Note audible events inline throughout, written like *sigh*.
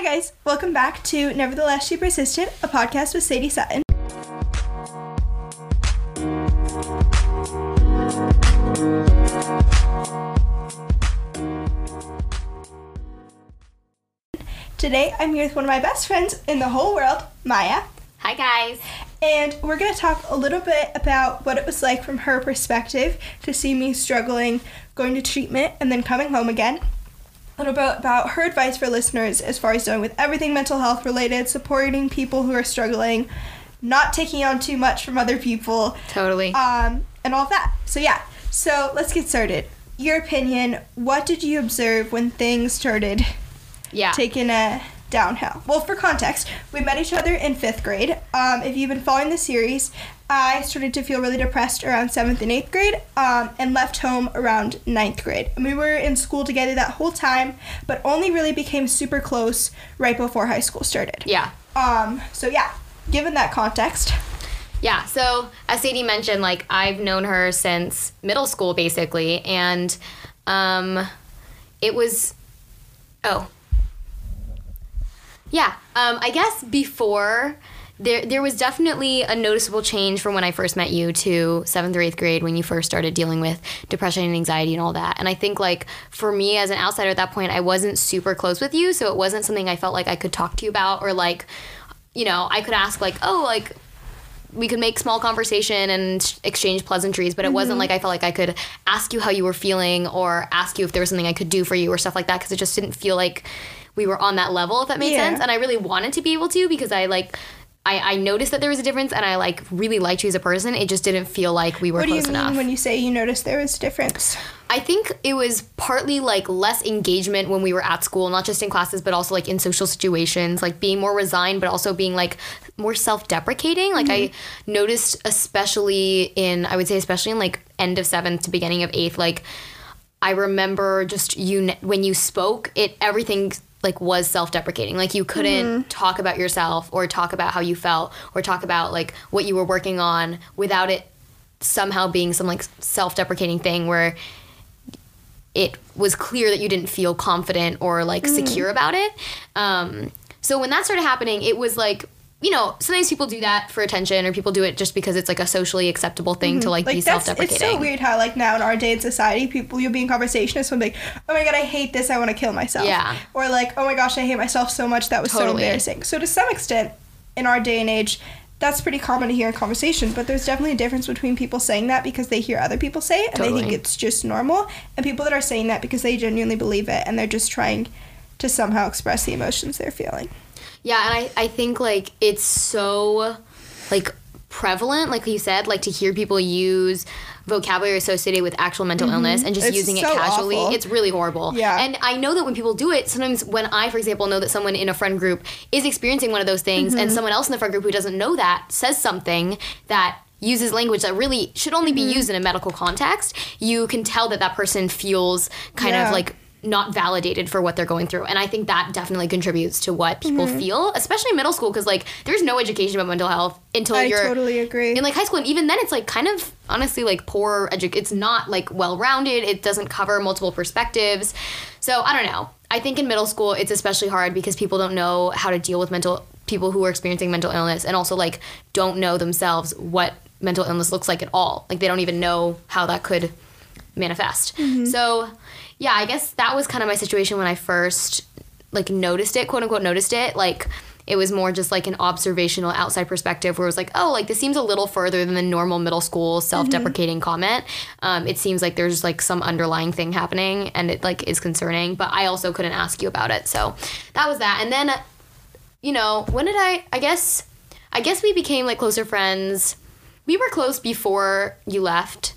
Hi, guys. Welcome back to Nevertheless She Persisted, a podcast with Sadie Sutton. Today, I'm here with one of my best friends in the whole world, Maya. Hi, guys. And we're going to talk a little bit about what it was like from her perspective to see me struggling, going to treatment, and then coming home again. A little bit about her advice for listeners as far as dealing with everything mental health related, supporting people who are struggling, not taking on too much from other people, Totally. um, and all of that. So, yeah. So, let's get started. Your opinion, what did you observe when things started yeah. taking a downhill. Well, for context, we met each other in fifth grade. Um, if you've been following the series, I started to feel really depressed around seventh and eighth grade um, and left home around ninth grade. And we were in school together that whole time, but only really became super close right before high school started. yeah. Um, so, yeah, given that context, Yeah. So, as Sadie mentioned, like, I've known her since middle school, basically. And um, it was. Oh. Yeah. Um, I guess before. There, there was definitely a noticeable change from when I first met you to seventh or eighth grade when you first started dealing with depression and anxiety and all that. And I think, like, for me as an outsider at that point, I wasn't super close with you. So it wasn't something I felt like I could talk to you about or, like, you know, I could ask, like, oh, like, we could make small conversation and exchange pleasantries, but it wasn't like I felt like I could ask you how you were feeling or ask you if there was something I could do for you or stuff like that because it just didn't feel like we were on that level, if that made Yeah. sense. And I really wanted to be able to because I like. I, I noticed that there was a difference and I like really liked you as a person. It just didn't feel like we were close enough. what do you mean enough. when you say you noticed there was a difference? I think it was partly like less engagement when we were at school, not just in classes, but also like in social situations, like being more resigned, but also being like more self deprecating. Like I mm-hmm. noticed, especially in, I would say, especially in like end of seventh to beginning of eighth, like I remember just you, when you spoke, it, everything like was self-deprecating. Like you couldn't talk about yourself or talk about how you felt or talk about like what you were working on without it somehow being some like self-deprecating thing where it was clear that you didn't feel confident or like secure about it. Um, so when that started happening, it was like, you know, sometimes people do that for attention or people do it just because it's like a socially acceptable thing to mm-hmm. like, be Like that's self-deprecating. it's so weird how like now in our day in society, people you'll be in conversation and someone like, oh my god, I hate this, I want to kill myself. Yeah. Or like, oh my gosh, I hate myself so much, that was so Totally. embarrassing. So to some extent, in our day and age, that's pretty common to hear in conversation, but there's definitely a difference between people saying that because they hear other people say it and they think it's just normal, and people that are saying that because they genuinely believe it and they're just trying to somehow express the emotions they're feeling. Yeah, and I, I think like it's so like prevalent, like you said, like to hear people use vocabulary associated with actual mental illness and just Mm-hmm. It's using so it casually. awful. It's really horrible. Yeah. And I know that when people do it, sometimes when I, for example, know that someone in a friend group is experiencing one of those things Mm-hmm. and someone else in the friend group who doesn't know that says something that uses language that really should only Mm-hmm. be used in a medical context, you can tell that that person feels kind Yeah. of like not validated for what they're going through. And I think that definitely contributes to what people Mm-hmm. feel, especially in middle school, because like there's no education about mental health until I you're totally agree. in like high school. And even then, it's like kind of honestly like poor edu- It's not like well rounded. It doesn't cover multiple perspectives. So I don't know. I think in middle school, it's especially hard because people don't know how to deal with mental people who are experiencing mental illness and also like don't know themselves what mental illness looks like at all. Like they don't even know how that could manifest. So, yeah, I guess that was kind of my situation when I first like noticed it, quote unquote noticed it. Like it was more just like an observational outside perspective where it was like, oh, like this seems a little further than the normal middle school self-deprecating comment. Um, it seems like there's like some underlying thing happening and it like is concerning, but I also couldn't ask you about it. So that was that. And then you know, when did I I guess I guess we became like closer friends. We were close before you left.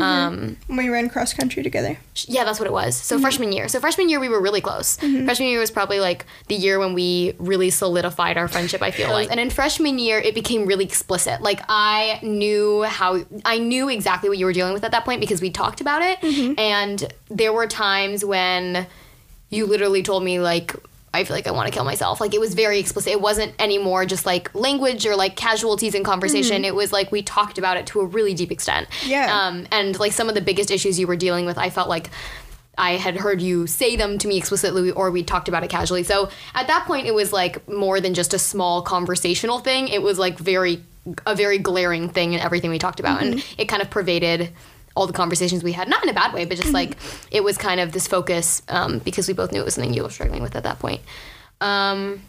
Um, when we ran cross country together. yeah, that's what it was. Mm-hmm. So freshman year. So freshman year we were really close. Freshman year was probably like the year when we really solidified our friendship, I feel like. And in freshman year it became really explicit. Like I knew how I knew exactly what you were dealing with at that point because we talked about it. Mm-hmm. And there were times when you literally told me like I feel like I want to kill myself. Like it was very explicit. It wasn't anymore just like language or like casualties in conversation. It was like we talked about it to a really deep extent. Mm-hmm. Yeah. Um, and like some of the biggest issues you were dealing with, I felt like I had heard you say them to me explicitly or we talked about it casually. So at that point it was like more than just a small conversational thing. It was like very a very glaring thing in everything we talked about and it kind of pervaded all the conversations we had not in a bad way but just like it was kind of this focus um, because we both knew it was something you were struggling with at that point. Um,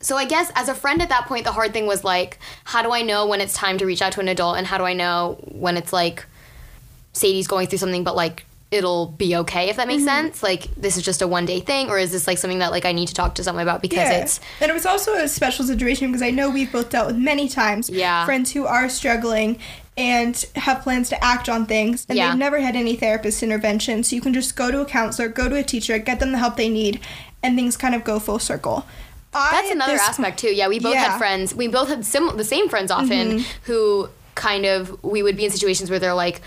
so I guess as a friend at that point, the hard thing was like, how do I know when it's time to reach out to an adult, and how do I know when it's like Sadie's going through something, but like it'll be okay if that makes sense. Like this is just a one day thing, or is this like something that like I need to talk to someone about because it's and it was also a special situation because I know we've both dealt with many times Yeah. friends who are struggling and have plans to act on things and Yeah. they've never had any therapist intervention so you can just go to a counselor go to a teacher get them the help they need and things kind of go full circle I, That's at another aspect too. Yeah, we both Yeah. Mm-hmm. had friends. We both had sim- the same friends often who kind of we would be in situations where they're like,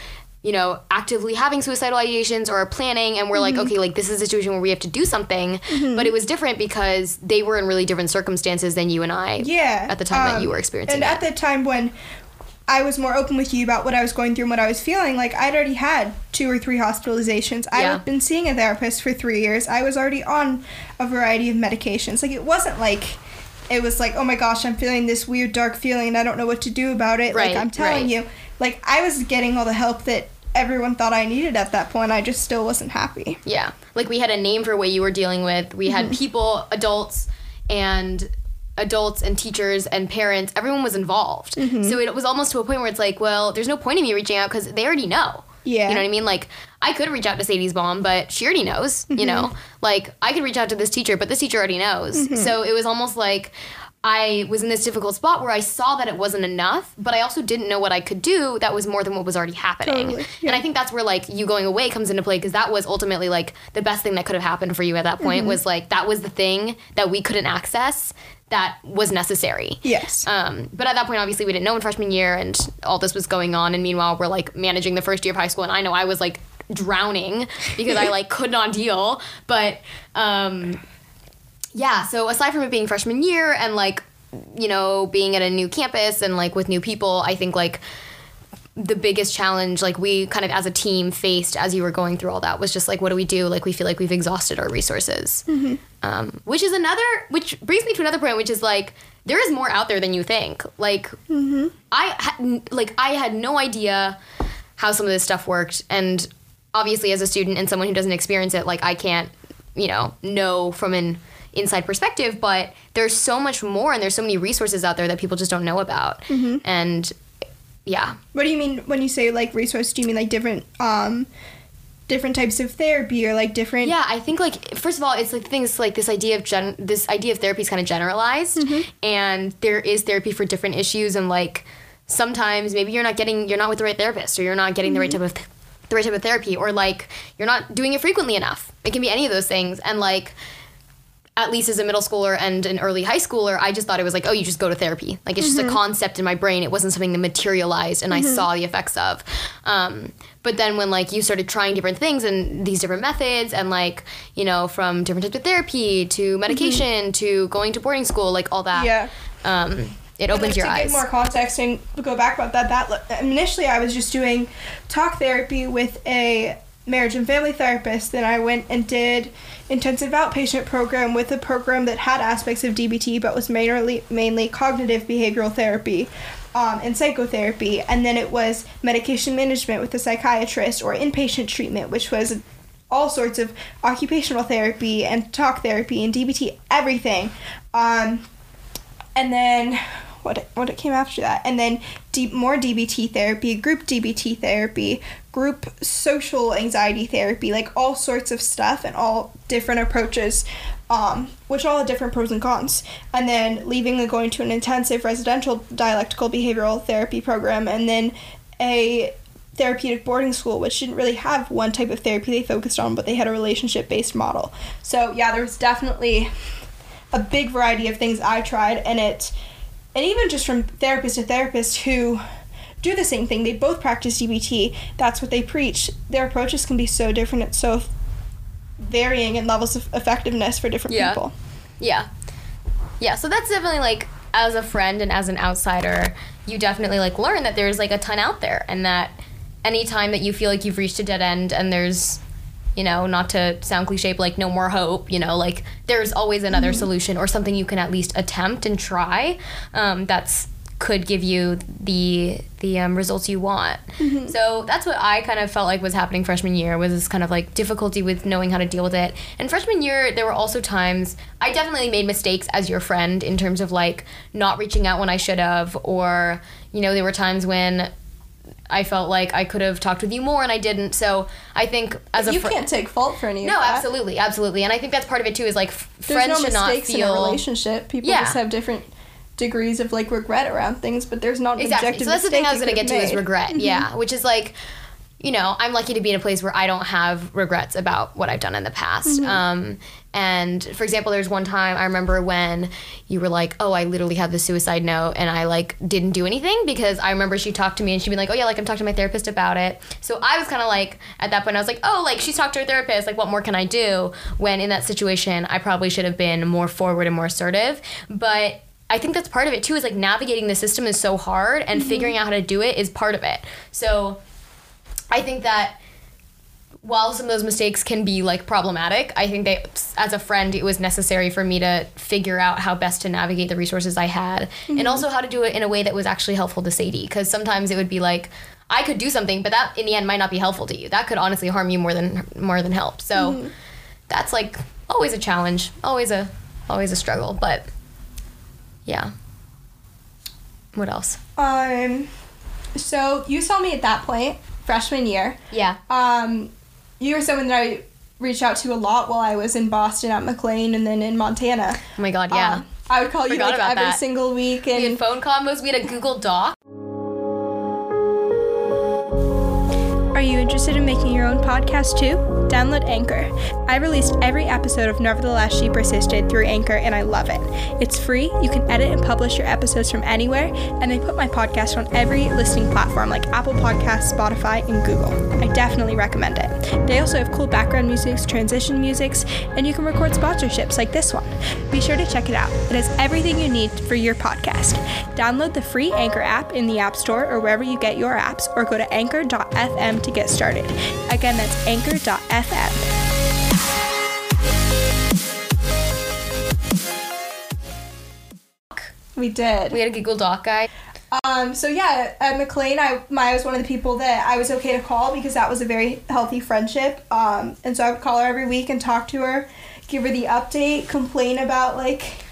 you know, actively having suicidal ideations or planning, and we're Mm-hmm. like, okay, like this is a situation where we have to do something. But it was different because they were in really different circumstances than you and I. yeah At the time that um, you were experiencing and it. at the time when I was more open with you about what I was going through and what I was feeling. Like I'd already had two or three hospitalizations. I Yeah. had been seeing a therapist for three years. I was already on a variety of medications. Like it wasn't like it was like, oh my gosh, I'm feeling this weird dark feeling and I don't know what to do about it. Right, like I'm telling right. you, like I was getting all the help that everyone thought I needed at that point. I just still wasn't happy. Yeah. Like we had a name for what you were dealing with. We Mm-hmm. had people, adults, and adults and teachers and parents. Everyone was involved. Mm-hmm. So it was almost to a point where it's like, well, there's no point in me reaching out because they already know. Yeah. You know what I mean? Like I could reach out to Sadie's mom, but she already knows. Mm-hmm. You know, like I could reach out to this teacher, but this teacher already knows. Mm-hmm. So it was almost like. I was in this difficult spot where I saw that it wasn't enough, but I also didn't know what I could do that was more than what was already happening. Totally, yeah. And I think that's where like you going away comes into play because that was ultimately like the best thing that could have happened for you at that point Mm-hmm. was like that was the thing that we couldn't access that was necessary. Yes. Um, but at that point, obviously, we didn't know in freshman year, and all this was going on. And meanwhile, we're like managing the first year of high school, and I know I was like drowning because I like could not deal. But um, yeah, so aside from it being freshman year and like you know being at a new campus and like with new people, I think like the biggest challenge like we kind of as a team faced as you were going through all that was just like what do we do? Like we feel like we've exhausted our resources. Um, which is another which brings me to another point which is like there is more out there than you think. Like i had like i had no idea how some of this stuff worked. And obviously as a student and someone who doesn't experience it like i can't you know know from an inside perspective but there's so much more and there's so many resources out there that people just don't know about. Mm-hmm. And yeah. What do you mean when you say like resource? Do you mean like different um different types of therapy or like different Yeah, I think like first of all, it's like things like this idea of gen- this idea of therapy is kind of generalized, mm-hmm. and there is therapy for different issues, and like sometimes maybe you're not getting you're not with the right therapist, or you're not getting the right mm-hmm. type of th- the right type of therapy, or like you're not doing it frequently enough. It can be any of those things, and like at least as a middle schooler and an early high schooler, I just thought it was like, oh, you just go to therapy. Like it's just a concept in my brain. It wasn't something that materialized and I saw the effects of. Um, but then when like you started trying different things and these different methods and like you know from different types of therapy to medication to going to boarding school, like all that, Yeah. um, it opens your to eyes. To give more context and go back about that, that initially I was just doing talk therapy with a marriage and family therapist. Then I went and did intensive outpatient program with a program that had aspects of DBT but was mainly mainly cognitive behavioral therapy. Um, and psychotherapy, and then it was medication management with a psychiatrist or inpatient treatment, which was all sorts of occupational therapy and talk therapy and DBT, everything. Um, and then what what it came after that and then deep more dbt therapy group dbt therapy group social anxiety therapy like all sorts of stuff and all different approaches um, which all have different pros and cons. And then leaving and going to an intensive residential dialectical behavioral therapy program and then a therapeutic boarding school which didn't really have one type of therapy they focused on but they had a relationship based model. So yeah there was definitely a big variety of things I tried, and it, and even just from therapist to therapist who do the same thing. They both practice DBT. That's what they preach. Their approaches can be so different. It's so varying in levels of effectiveness for different Yeah. people. Yeah. Yeah, so that's definitely like as a friend and as an outsider, you definitely like learn that there's like a ton out there and that anytime that you feel like you've reached a dead end and there's you know, not to sound cliche, but like no more hope, you know, like there's always another solution or something you can at least attempt and try. Um, that's could give you the the um, results you want. So that's what I kind of felt like was happening freshman year was this kind of like difficulty with knowing how to deal with it. And freshman year, there were also times I definitely made mistakes as your friend in terms of like not reaching out when I should have, or you know, there were times when I felt like I could have talked with you more and I didn't. So I think as a you fr- can't take fault for any no, of that. absolutely, absolutely, and I think that's part of it too. Is like f- friends no should not mistakes in a relationship. People Yeah. just have different degrees of like regret around things, but there's not exactly. objective So that's the thing I was going to get to is made. Mm-hmm. regret. Yeah, which is like, you know, I'm lucky to be in a place where I don't have regrets about what I've done in the past. Mm-hmm. Um, and for example, there's one time I remember when you were like, "Oh, I literally had the suicide note," and I like didn't do anything because I remember she talked to me and she'd be like, "Oh yeah, like I'm talking to my therapist about it." So I was kind of like, at that point, I was like, "Oh, like she's talked to her therapist. Like, what more can I do?" When in that situation, I probably should have been more forward and more assertive, but. I think that's part of it too. Is like navigating the system is so hard, and mm-hmm. figuring out how to do it is part of it. So, I think that while some of those mistakes can be like problematic, I think that as a friend, it was necessary for me to figure out how best to navigate the resources I had, and mm-hmm. also how to do it in a way that was actually helpful to Sadie. Because sometimes it would be like I could do something, but that in the end might not be helpful to you. That could honestly harm you more than more than help. So mm-hmm. that's like always a challenge, always a always a struggle. But yeah. What else? Um, so you saw me at that point, freshman year. Yeah. Um, you were someone that I reached out to a lot while I was in Boston at McLean and then in Montana. Oh my god. Yeah. Um, I would call you like every that. single week we had and phone combos. We had a Google Doc. Are you interested in making your own podcast too? Download Anchor. I released every episode of Nevertheless She Persisted through Anchor and I love it. It's free, you can edit and publish your episodes from anywhere, and they put my podcast on every listening platform like Apple Podcasts, Spotify, and Google. I definitely recommend it. They also have cool background musics, transition musics, and you can record sponsorships like this one. Be sure to check it out. It has everything you need for your podcast. Download the free Anchor app in the App Store or wherever you get your apps, or go to anchor.fm to get started. Again, that's anchor.fm. We did. We had a Google Doc guy. Um, so yeah, at McLean, I Maya was one of the people that I was okay to call because that was a very healthy friendship. Um, and so I would call her every week and talk to her, give her the update, complain about like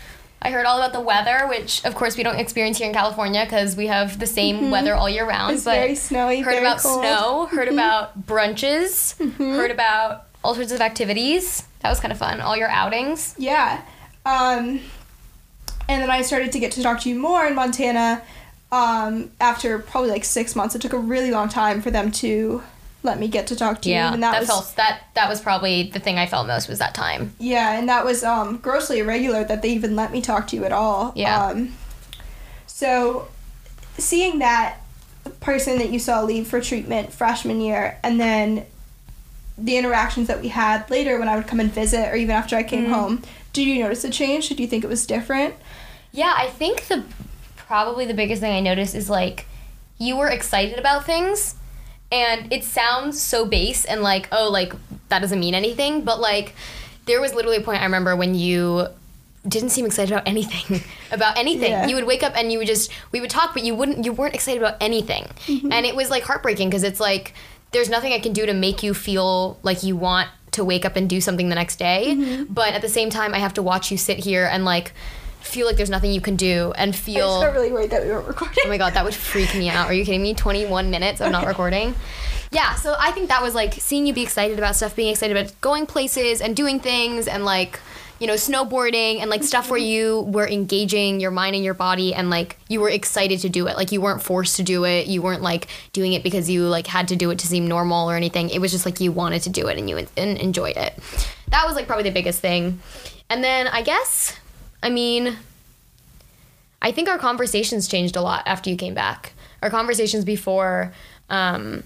I heard all about the weather, which of course we don't experience here in California because we have the same weather all year round. Mm-hmm. it's but very snowy, heard very about cold. Mm-hmm. snow, heard about brunches, heard about all sorts of activities. That was kind of fun. All your outings. Yeah. Um, and then I started to get to talk to you more in Montana um, after probably like six months. It took a really long time for them to let me get to talk to you. Yeah, And that, that, was, felt that that was probably the thing I felt most was that time. Yeah, and that was um, grossly irregular that they even let me talk to you at all. Yeah. Um, so, seeing that person that you saw leave for treatment freshman year, and then the interactions that we had later when I would come and visit, or even after I came home, did you notice a change? Did you think it was different? Yeah, I think the probably the biggest thing I noticed is like you were excited about things and it sounds so base and like oh like that doesn't mean anything, but like there was literally a point I remember when you didn't seem excited about anything *laughs* about anything. Yeah. You would wake up and you would just we would talk but you wouldn't you weren't excited about anything. Mm-hmm. And it was like heartbreaking because it's like there's nothing I can do to make you feel like you want to wake up and do something the next day, mm-hmm. but at the same time I have to watch you sit here and like feel like there's nothing you can do and feel. I got really worried that we weren't recording. oh my god that would freak me out. Are you kidding me? 21 minutes of not recording? Yeah so i think that was like seeing you be excited about stuff being excited about going places and doing things and like you know snowboarding and like stuff where *laughs* you were engaging your mind and your body and like you were excited to do it. Like you weren't forced to do it. You weren't like doing it because you like had to do it to seem normal or anything. It was just like you wanted to do it and you en- and enjoyed it. That was like probably the biggest thing. And then i guess i mean I think our conversations changed a lot after you came back. Our conversations before, um,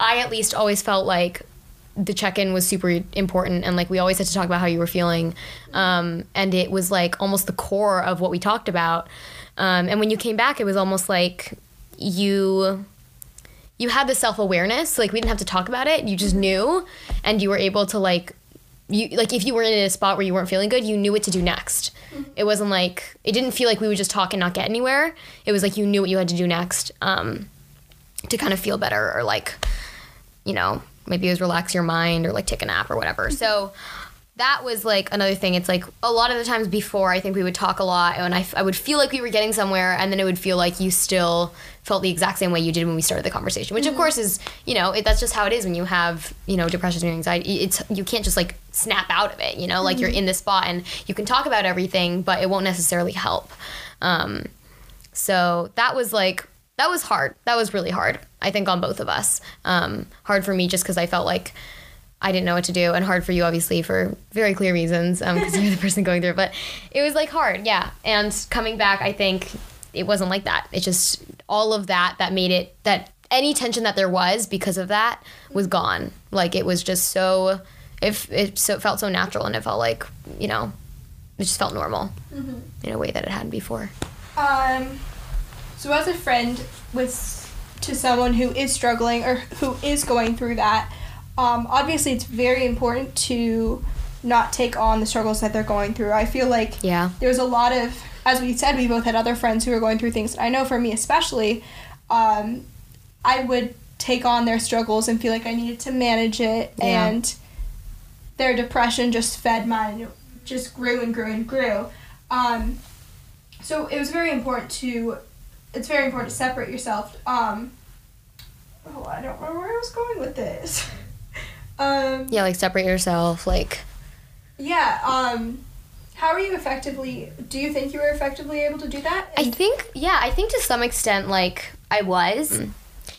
I at least always felt like the check-in was super important and like we always had to talk about how you were feeling um, and it was like almost the core of what we talked about um, and when you came back it was almost like you you had the self awareness. Like we didn't have to talk about it. You just knew, and you were able to like you like if you were in a spot where you weren't feeling good, you knew what to do next. It wasn't like it didn't feel like we would just talk and not get anywhere. It was like you knew what you had to do next um, to kind of feel better or like you know maybe it was relax your mind or like take a nap or whatever. So that was like another thing. It's like a lot of the times before, I think we would talk a lot, and I, f- I would feel like we were getting somewhere, and then it would feel like you still felt the exact same way you did when we started the conversation. Which, of course, is you know it, that's just how it is when you have you know depression and anxiety. It's you can't just like snap out of it. You know, like you're in this spot and you can talk about everything, but it won't necessarily help. Um, so that was like that was hard. That was really hard. I think on both of us. Um, hard for me just because I felt like I didn't know what to do, and hard for you obviously for very clear reasons because you're the *laughs* person going through. it. But it was like hard, yeah. And coming back, I think it wasn't like that. It just all of that that made it that any tension that there was because of that was gone. Like it was just so. If it so it felt so natural and it felt like you know, it just felt normal in a way that it hadn't before. Um, so as a friend with to someone who is struggling or who is going through that, um, obviously it's very important to not take on the struggles that they're going through. I feel like Yeah. there's a lot of, as we said, we both had other friends who were going through things. I know for me especially, um, I would take on their struggles and feel like I needed to manage it, Yeah. and their depression just fed mine. It just grew and grew and grew. Um, so it was very important to, it's very important to separate yourself. Um, oh, I don't remember where I was going with this. *laughs* um, Yeah, like separate yourself. Like yeah. Um, how are you effectively? Do you think you were effectively able to do that? I think, yeah, I think to some extent, like I was.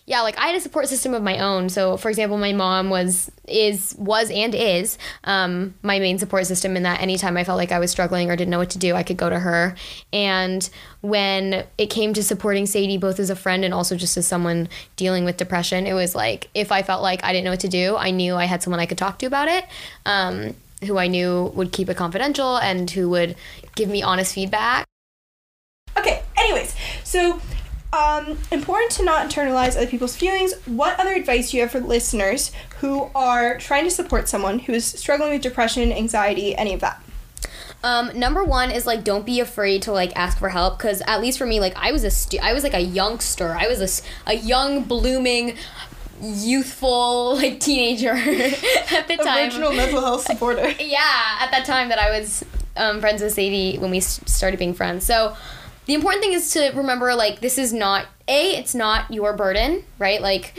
Yeah, like I had a support system of my own. So, for example, my mom was is was and is um, my main support system in that anytime I felt like I was struggling or didn't know what to do, I could go to her. And when it came to supporting Sadie, both as a friend and also just as someone dealing with depression, it was like if I felt like I didn't know what to do, I knew I had someone I could talk to about it. Um, who I knew would keep it confidential and who would give me honest feedback. Okay, anyways, so um, important to not internalize other people's feelings. What other advice do you have for listeners who are trying to support someone who is struggling with depression, anxiety, any of that? Um, number one is like don't be afraid to like ask for help because at least for me, like I was a stu- I was like a youngster. I was a young blooming youthful *laughs* like teenager *laughs* at the time. Original mental health *laughs* supporter. yeah, at that time that I was um, friends with Sadie when we started being friends. So the important thing is to remember like this is not a it's not your burden, right? Like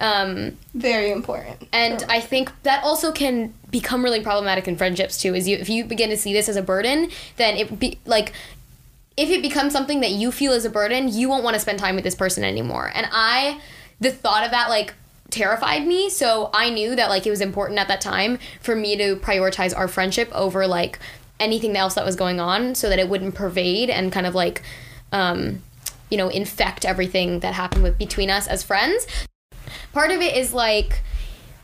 um Very important. and I think that also can become really problematic in friendships too. Is you if you begin to see this as a burden, then it be like if it becomes something that you feel is a burden, you won't want to spend time with this person anymore. And I the thought of that like terrified me, so I knew that like it was important at that time for me to prioritize our friendship over like anything else that was going on so that it wouldn't pervade and kind of like um you know infect everything that happened with between us as friends. Part of it is like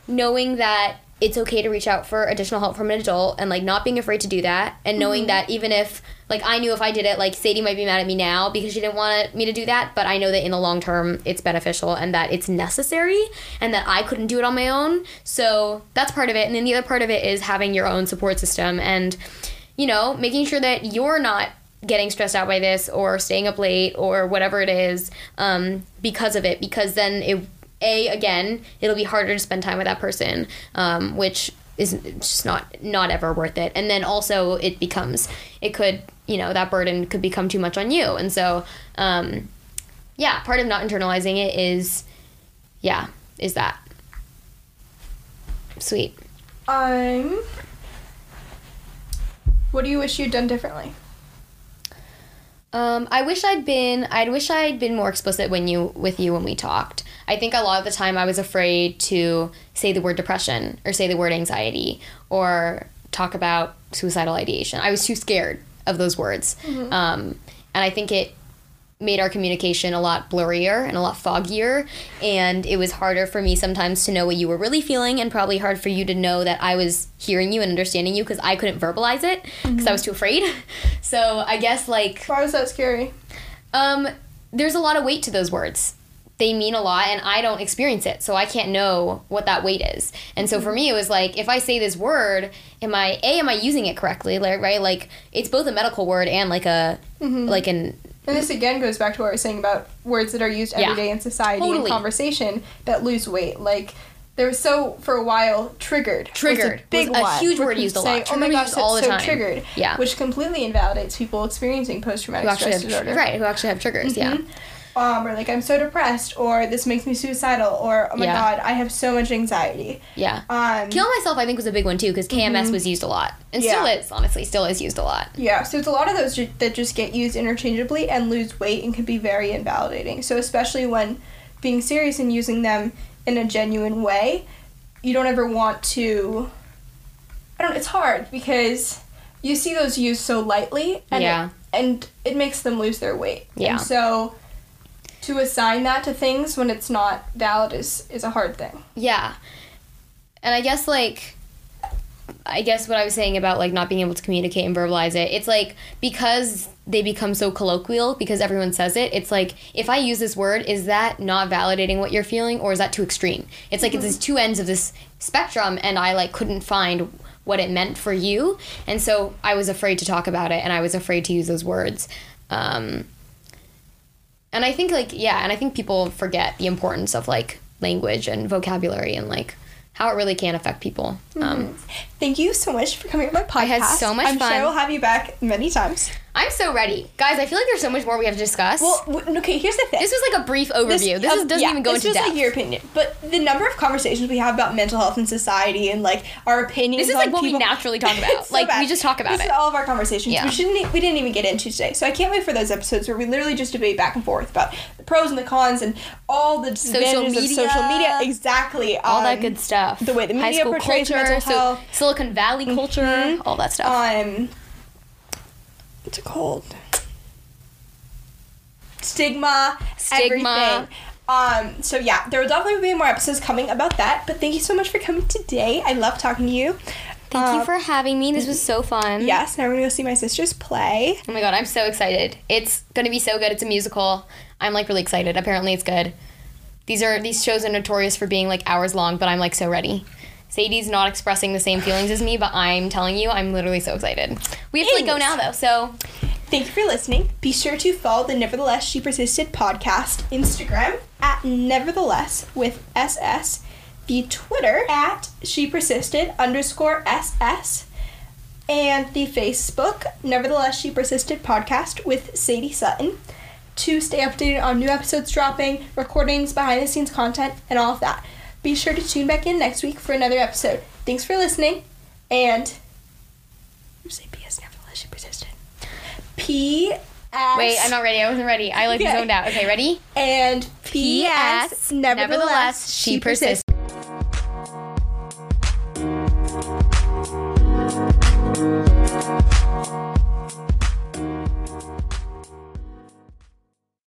knowing that it's okay to reach out for additional help from an adult and like not being afraid to do that and knowing that even if like I knew if I did it like Sadie might be mad at me now because she didn't want me to do that but I know that in the long term it's beneficial and that it's necessary and that I couldn't do it on my own. So that's part of it. And then the other part of it is having your own support system and you know making sure that you're not getting stressed out by this or staying up late or whatever it is um, because of it because then it a again it'll be harder to spend time with that person um, which is just not not ever worth it. And then also it becomes it could you know that burden could become too much on you. And so um, yeah part of not internalizing it is yeah is that. Sweet. Um, what do you wish you'd done differently? Um, I wish I'd been. I'd wish I'd been more explicit when you with you when we talked. I think a lot of the time I was afraid to say the word depression or say the word anxiety or talk about suicidal ideation. I was too scared of those words, um, and I think it made our communication a lot blurrier and a lot foggier and it was harder for me sometimes to know what you were really feeling and probably hard for you to know that I was hearing you and understanding you because I couldn't verbalize it because I was too afraid. *laughs* So I guess like Why was that scary? um, there's a lot of weight to those words. They mean a lot and I don't experience it. So I can't know what that weight is. And so for mm-hmm. me it was like if I say this word, am I A am I using it correctly? Like right? Like it's both a medical word and like a mm-hmm. like an And this again goes back to what I was saying about words that are used every Yeah. day in society and Totally. conversation that lose weight. Like there was so for a while triggered. Triggered a big was a one. huge word used a lot. Oh my gosh, all the so time." triggered. Yeah. Which completely invalidates people experiencing post traumatic stress have disorder. right, who actually have triggers, yeah. Mm-hmm. Um, or like I'm so depressed, or this makes me suicidal, or oh my Yeah. god, I have so much anxiety. Yeah. Um, Kill myself I think was a big one too because KMS was used a lot. And still is, honestly, still is used a lot. Yeah, so it's a lot of those ju- that just get used interchangeably and lose weight and can be very invalidating. So especially when being serious and using them in a genuine way, you don't ever want to. I don't. It's hard because you see those used so lightly, and Yeah. it, and it makes them lose their weight. Yeah. And so to assign that to things when it's not valid is is a hard thing. Yeah. And I guess like I guess what I was saying about like not being able to communicate and verbalize it, it's like because they become so colloquial because everyone says it, it's like if I use this word, is that not validating what you're feeling or is that too extreme? It's like it's these two ends of this spectrum and I like couldn't find what it meant for you. And so I was afraid to talk about it and I was afraid to use those words. Um, and I think like yeah, and I think people forget the importance of like language and vocabulary and like how it really can affect people. Um, Thank you so much for coming on my podcast. I had so much I'm fun. sure we'll have you back many times. I'm so ready, guys. I feel like there's so much more we have to discuss. Well, w- okay. Here's the thing. this was like a brief overview. This, um, is, doesn't yeah, even go this into depth. like your opinion, but the number of conversations we have about mental health in society and like our opinions. This is, like, what we naturally talk *laughs* about. So Like, we just talk about it. this it. Is all of our conversations. Yeah. We shouldn't. We didn't even get into today. So I can't wait for those episodes where we literally just debate back and forth about the pros and the cons and all the Social advantages of social media. Exactly. all that um, good stuff. the way the media portrays culture, mental so health. Silicon Valley culture, all that stuff. um what's it called stigma Stigma. everything um so yeah there will definitely be more episodes coming about that but thank you so much for coming today i love talking to you Thank uh, you for having me. This was so fun. yes now we're gonna go see my sisters play Oh my god, I'm so excited. It's gonna be so good. It's a musical. I'm like really excited. Apparently it's good. These are these shows are notorious for being like hours long, but I'm like so ready. Sadie's not expressing the same feelings as me, but I'm telling you, I'm literally so excited. We have to like go now though, so thank you for listening be sure to follow the nevertheless she persisted podcast instagram at nevertheless with ss the twitter at she persisted underscore ss and the Facebook, Nevertheless She Persisted podcast with Sadie Sutton to stay updated on new episodes dropping, recordings, behind the scenes content, and all of that. Be sure to tune back in next week for another episode. Thanks for listening, and say P.S. Nevertheless She Persisted. P.S. wait, I'm not ready. I wasn't ready. I like Okay. zoned out. Okay, ready? And P.S. Nevertheless, she persisted. persisted.